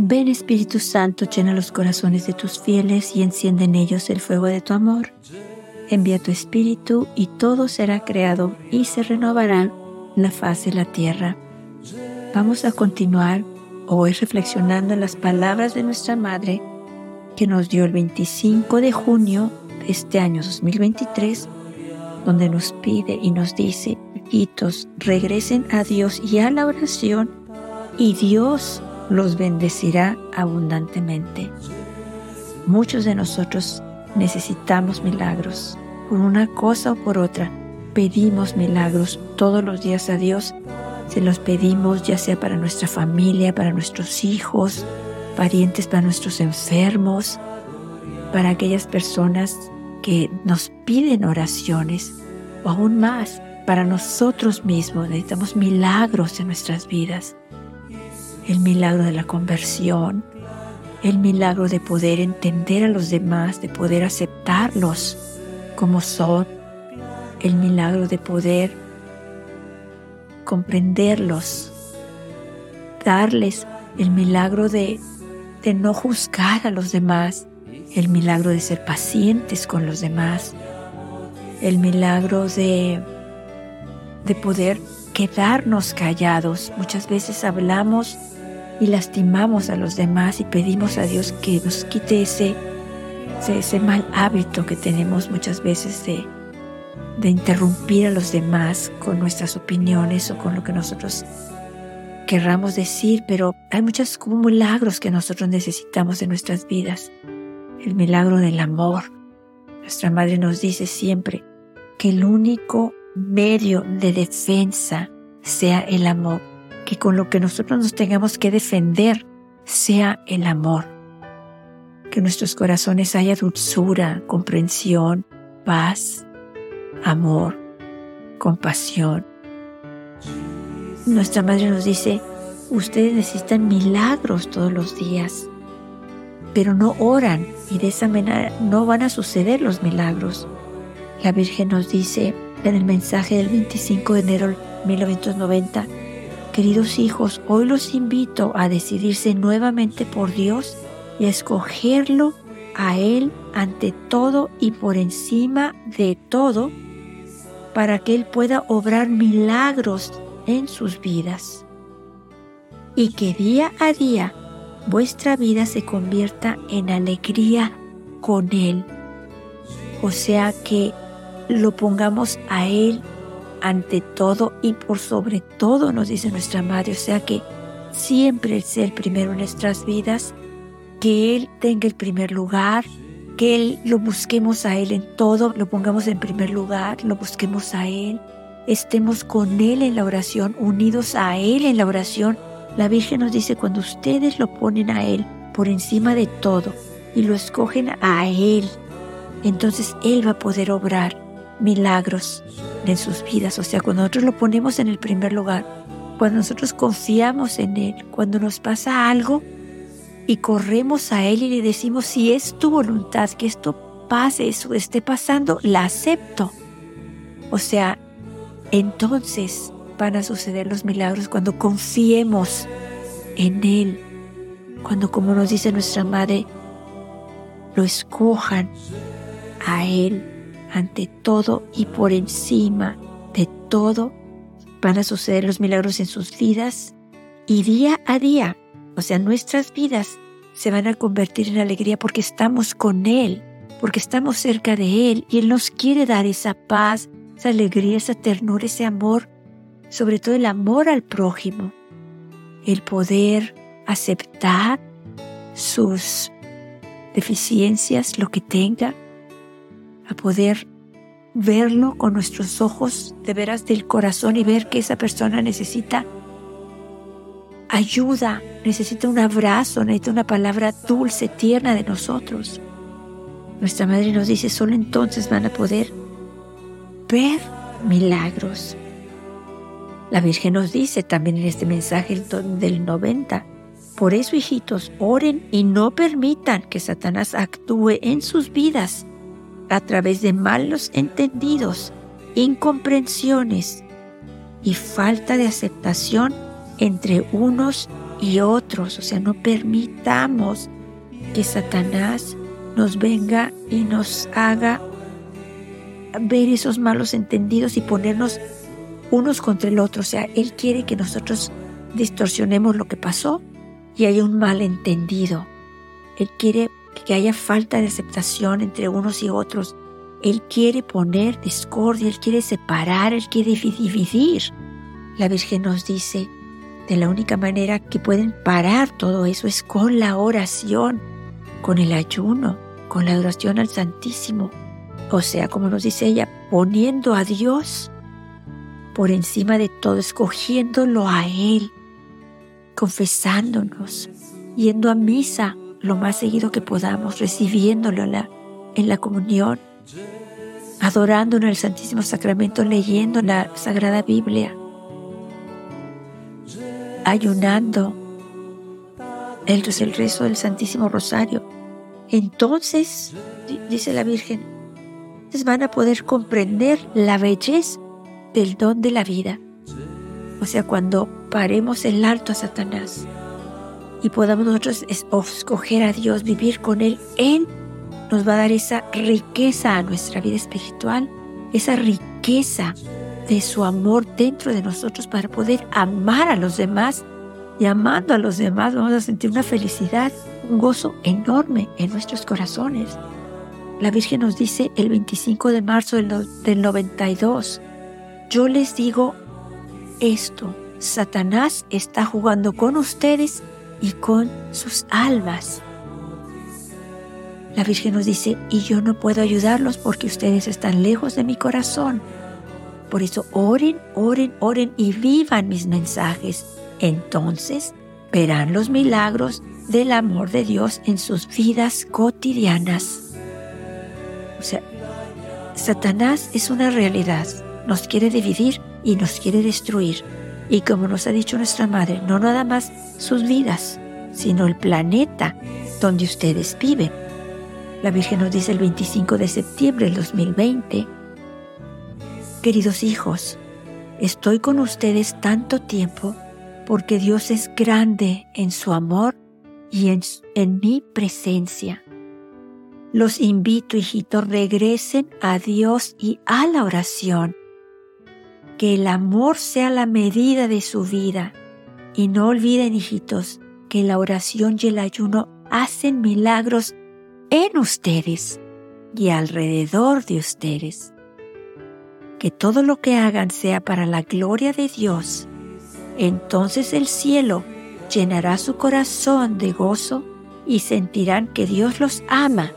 Ven Espíritu Santo, llena los corazones de tus fieles y enciende en ellos el fuego de tu amor. Envía tu Espíritu y todo será creado y se renovará la faz de la tierra. Vamos a continuar hoy reflexionando en las palabras de nuestra Madre que nos dio el 25 de junio de este año 2023, donde nos pide y nos dice, hijitos, regresen a Dios y a la oración y Dios los bendecirá abundantemente. Muchos de nosotros necesitamos milagros. Por una cosa o por otra, pedimos milagros todos los días a Dios. Se los pedimos ya sea para nuestra familia, para nuestros hijos, parientes, para nuestros enfermos, para aquellas personas que nos piden oraciones o aún más para nosotros mismos. Necesitamos milagros en nuestras vidas el milagro de la conversión, el milagro de poder entender a los demás, de poder aceptarlos como son, el milagro de poder comprenderlos, darles el milagro de, de no juzgar a los demás, el milagro de ser pacientes con los demás, el milagro de, de poder quedarnos callados. Muchas veces hablamos y lastimamos a los demás y pedimos a Dios que nos quite ese, ese, mal hábito que tenemos muchas veces de, de interrumpir a los demás con nuestras opiniones o con lo que nosotros querramos decir, pero hay muchos como milagros que nosotros necesitamos en nuestras vidas. El milagro del amor. Nuestra madre nos dice siempre que el único medio de defensa sea el amor que con lo que nosotros nos tengamos que defender sea el amor. Que en nuestros corazones haya dulzura, comprensión, paz, amor, compasión. Nuestra madre nos dice, ustedes necesitan milagros todos los días, pero no oran y de esa manera no van a suceder los milagros. La Virgen nos dice en el mensaje del 25 de enero de 1990, Queridos hijos, hoy los invito a decidirse nuevamente por Dios y a escogerlo a Él ante todo y por encima de todo para que Él pueda obrar milagros en sus vidas. Y que día a día vuestra vida se convierta en alegría con Él. O sea que lo pongamos a Él ante todo y por sobre todo, nos dice nuestra Madre. O sea que siempre el primero en nuestras vidas, que Él tenga el primer lugar, que Él lo busquemos a Él en todo, lo pongamos en primer lugar, lo busquemos a Él, estemos con Él en la oración, unidos a Él en la oración. La Virgen nos dice, cuando ustedes lo ponen a Él por encima de todo y lo escogen a Él, entonces Él va a poder obrar milagros en sus vidas. O sea, cuando nosotros lo ponemos en el primer lugar, cuando nosotros confiamos en Él, cuando nos pasa algo y corremos a Él y le decimos, si es tu voluntad que esto pase, eso esté pasando, la acepto. O sea, entonces van a suceder los milagros cuando confiemos en Él, cuando como nos dice nuestra Madre, lo escojan a Él ante todo y por encima de todo, van a suceder los milagros en sus vidas y día a día, o sea, nuestras vidas se van a convertir en alegría porque estamos con Él, porque estamos cerca de Él y Él nos quiere dar esa paz, esa alegría, esa ternura, ese amor, sobre todo el amor al prójimo, el poder aceptar sus deficiencias, lo que tenga, a poder verlo con nuestros ojos de veras del corazón y ver que esa persona necesita ayuda, necesita un abrazo, necesita una palabra dulce, tierna de nosotros. Nuestra madre nos dice, solo entonces van a poder ver milagros. La Virgen nos dice también en este mensaje del 90, por eso hijitos, oren y no permitan que Satanás actúe en sus vidas a través de malos entendidos, incomprensiones y falta de aceptación entre unos y otros. O sea, no permitamos que Satanás nos venga y nos haga ver esos malos entendidos y ponernos unos contra el otro. O sea, Él quiere que nosotros distorsionemos lo que pasó y haya un malentendido. Él quiere que haya falta de aceptación entre unos y otros. Él quiere poner discordia, Él quiere separar, Él quiere dividir. La Virgen nos dice, de la única manera que pueden parar todo eso es con la oración, con el ayuno, con la adoración al Santísimo. O sea, como nos dice ella, poniendo a Dios por encima de todo, escogiéndolo a Él, confesándonos, yendo a misa lo más seguido que podamos, recibiéndolo en la, en la comunión, adorando en el Santísimo Sacramento, leyendo la Sagrada Biblia, ayunando el, el rezo del Santísimo Rosario. Entonces, dice la Virgen, van a poder comprender la belleza del don de la vida. O sea, cuando paremos el alto a Satanás y podamos nosotros escoger a Dios, vivir con Él, Él nos va a dar esa riqueza a nuestra vida espiritual, esa riqueza de su amor dentro de nosotros para poder amar a los demás. Y amando a los demás vamos a sentir una felicidad, un gozo enorme en nuestros corazones. La Virgen nos dice el 25 de marzo del 92, yo les digo esto, Satanás está jugando con ustedes y con sus almas. La Virgen nos dice, y yo no puedo ayudarlos porque ustedes están lejos de mi corazón. Por eso oren, oren, oren y vivan mis mensajes. Entonces verán los milagros del amor de Dios en sus vidas cotidianas. O sea, Satanás es una realidad. Nos quiere dividir y nos quiere destruir. Y como nos ha dicho nuestra madre, no nada más sus vidas, sino el planeta donde ustedes viven. La Virgen nos dice el 25 de septiembre del 2020, Queridos hijos, estoy con ustedes tanto tiempo porque Dios es grande en su amor y en, en mi presencia. Los invito, hijitos, regresen a Dios y a la oración que el amor sea la medida de su vida. Y no olviden, hijitos, que la oración y el ayuno hacen milagros en ustedes y alrededor de ustedes. Que todo lo que hagan sea para la gloria de Dios. Entonces el cielo llenará su corazón de gozo y sentirán que Dios los ama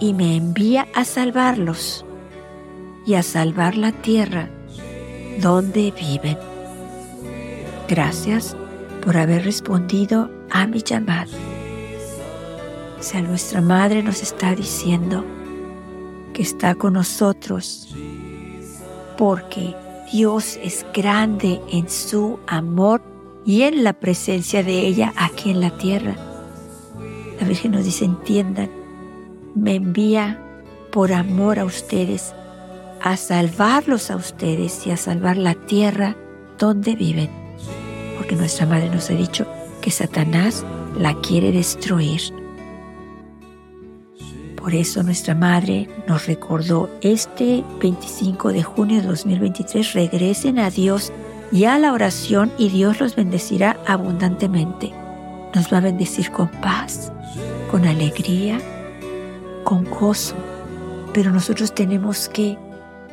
y me envía a salvarlos y a salvar la tierra donde viven. Gracias por haber respondido a mi llamado. O sea, nuestra Madre nos está diciendo que está con nosotros porque Dios es grande en su amor y en la presencia de ella aquí en la tierra. La Virgen nos dice, entiendan, me envía por amor a ustedes a salvarlos a ustedes y a salvar la tierra donde viven. Porque nuestra madre nos ha dicho que Satanás la quiere destruir. Por eso nuestra madre nos recordó este 25 de junio de 2023, regresen a Dios y a la oración y Dios los bendecirá abundantemente. Nos va a bendecir con paz, con alegría, con gozo. Pero nosotros tenemos que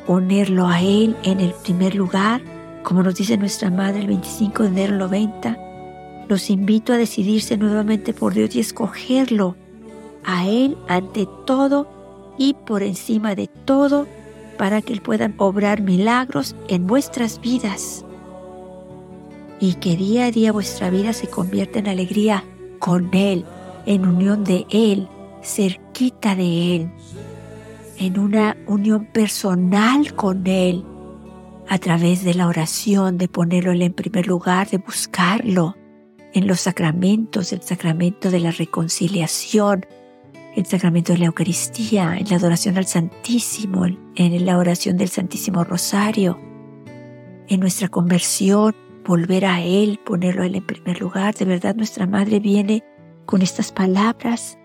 ponerlo a Él en el primer lugar, como nos dice nuestra Madre el 25 de enero 90, los invito a decidirse nuevamente por Dios y escogerlo a Él ante todo y por encima de todo para que Él pueda obrar milagros en vuestras vidas. Y que día a día vuestra vida se convierta en alegría con Él, en unión de Él, cerquita de Él, en una unión personal con Él a través de la oración, de ponerlo en primer lugar, de buscarlo en los sacramentos, el sacramento de la reconciliación, el sacramento de la Eucaristía, en la adoración al Santísimo, en la oración del Santísimo Rosario, en nuestra conversión, volver a Él, ponerlo en primer lugar. De verdad nuestra Madre viene con estas palabras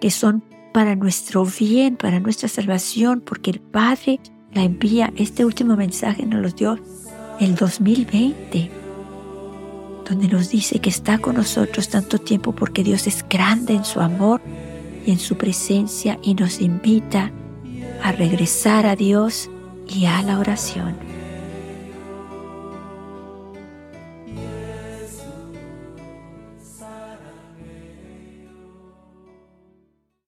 que son para nuestro bien, para nuestra salvación, porque el Padre la envía. Este último mensaje nos lo dio el 2020, donde nos dice que está con nosotros tanto tiempo porque Dios es grande en su amor y en su presencia y nos invita a regresar a Dios y a la oración.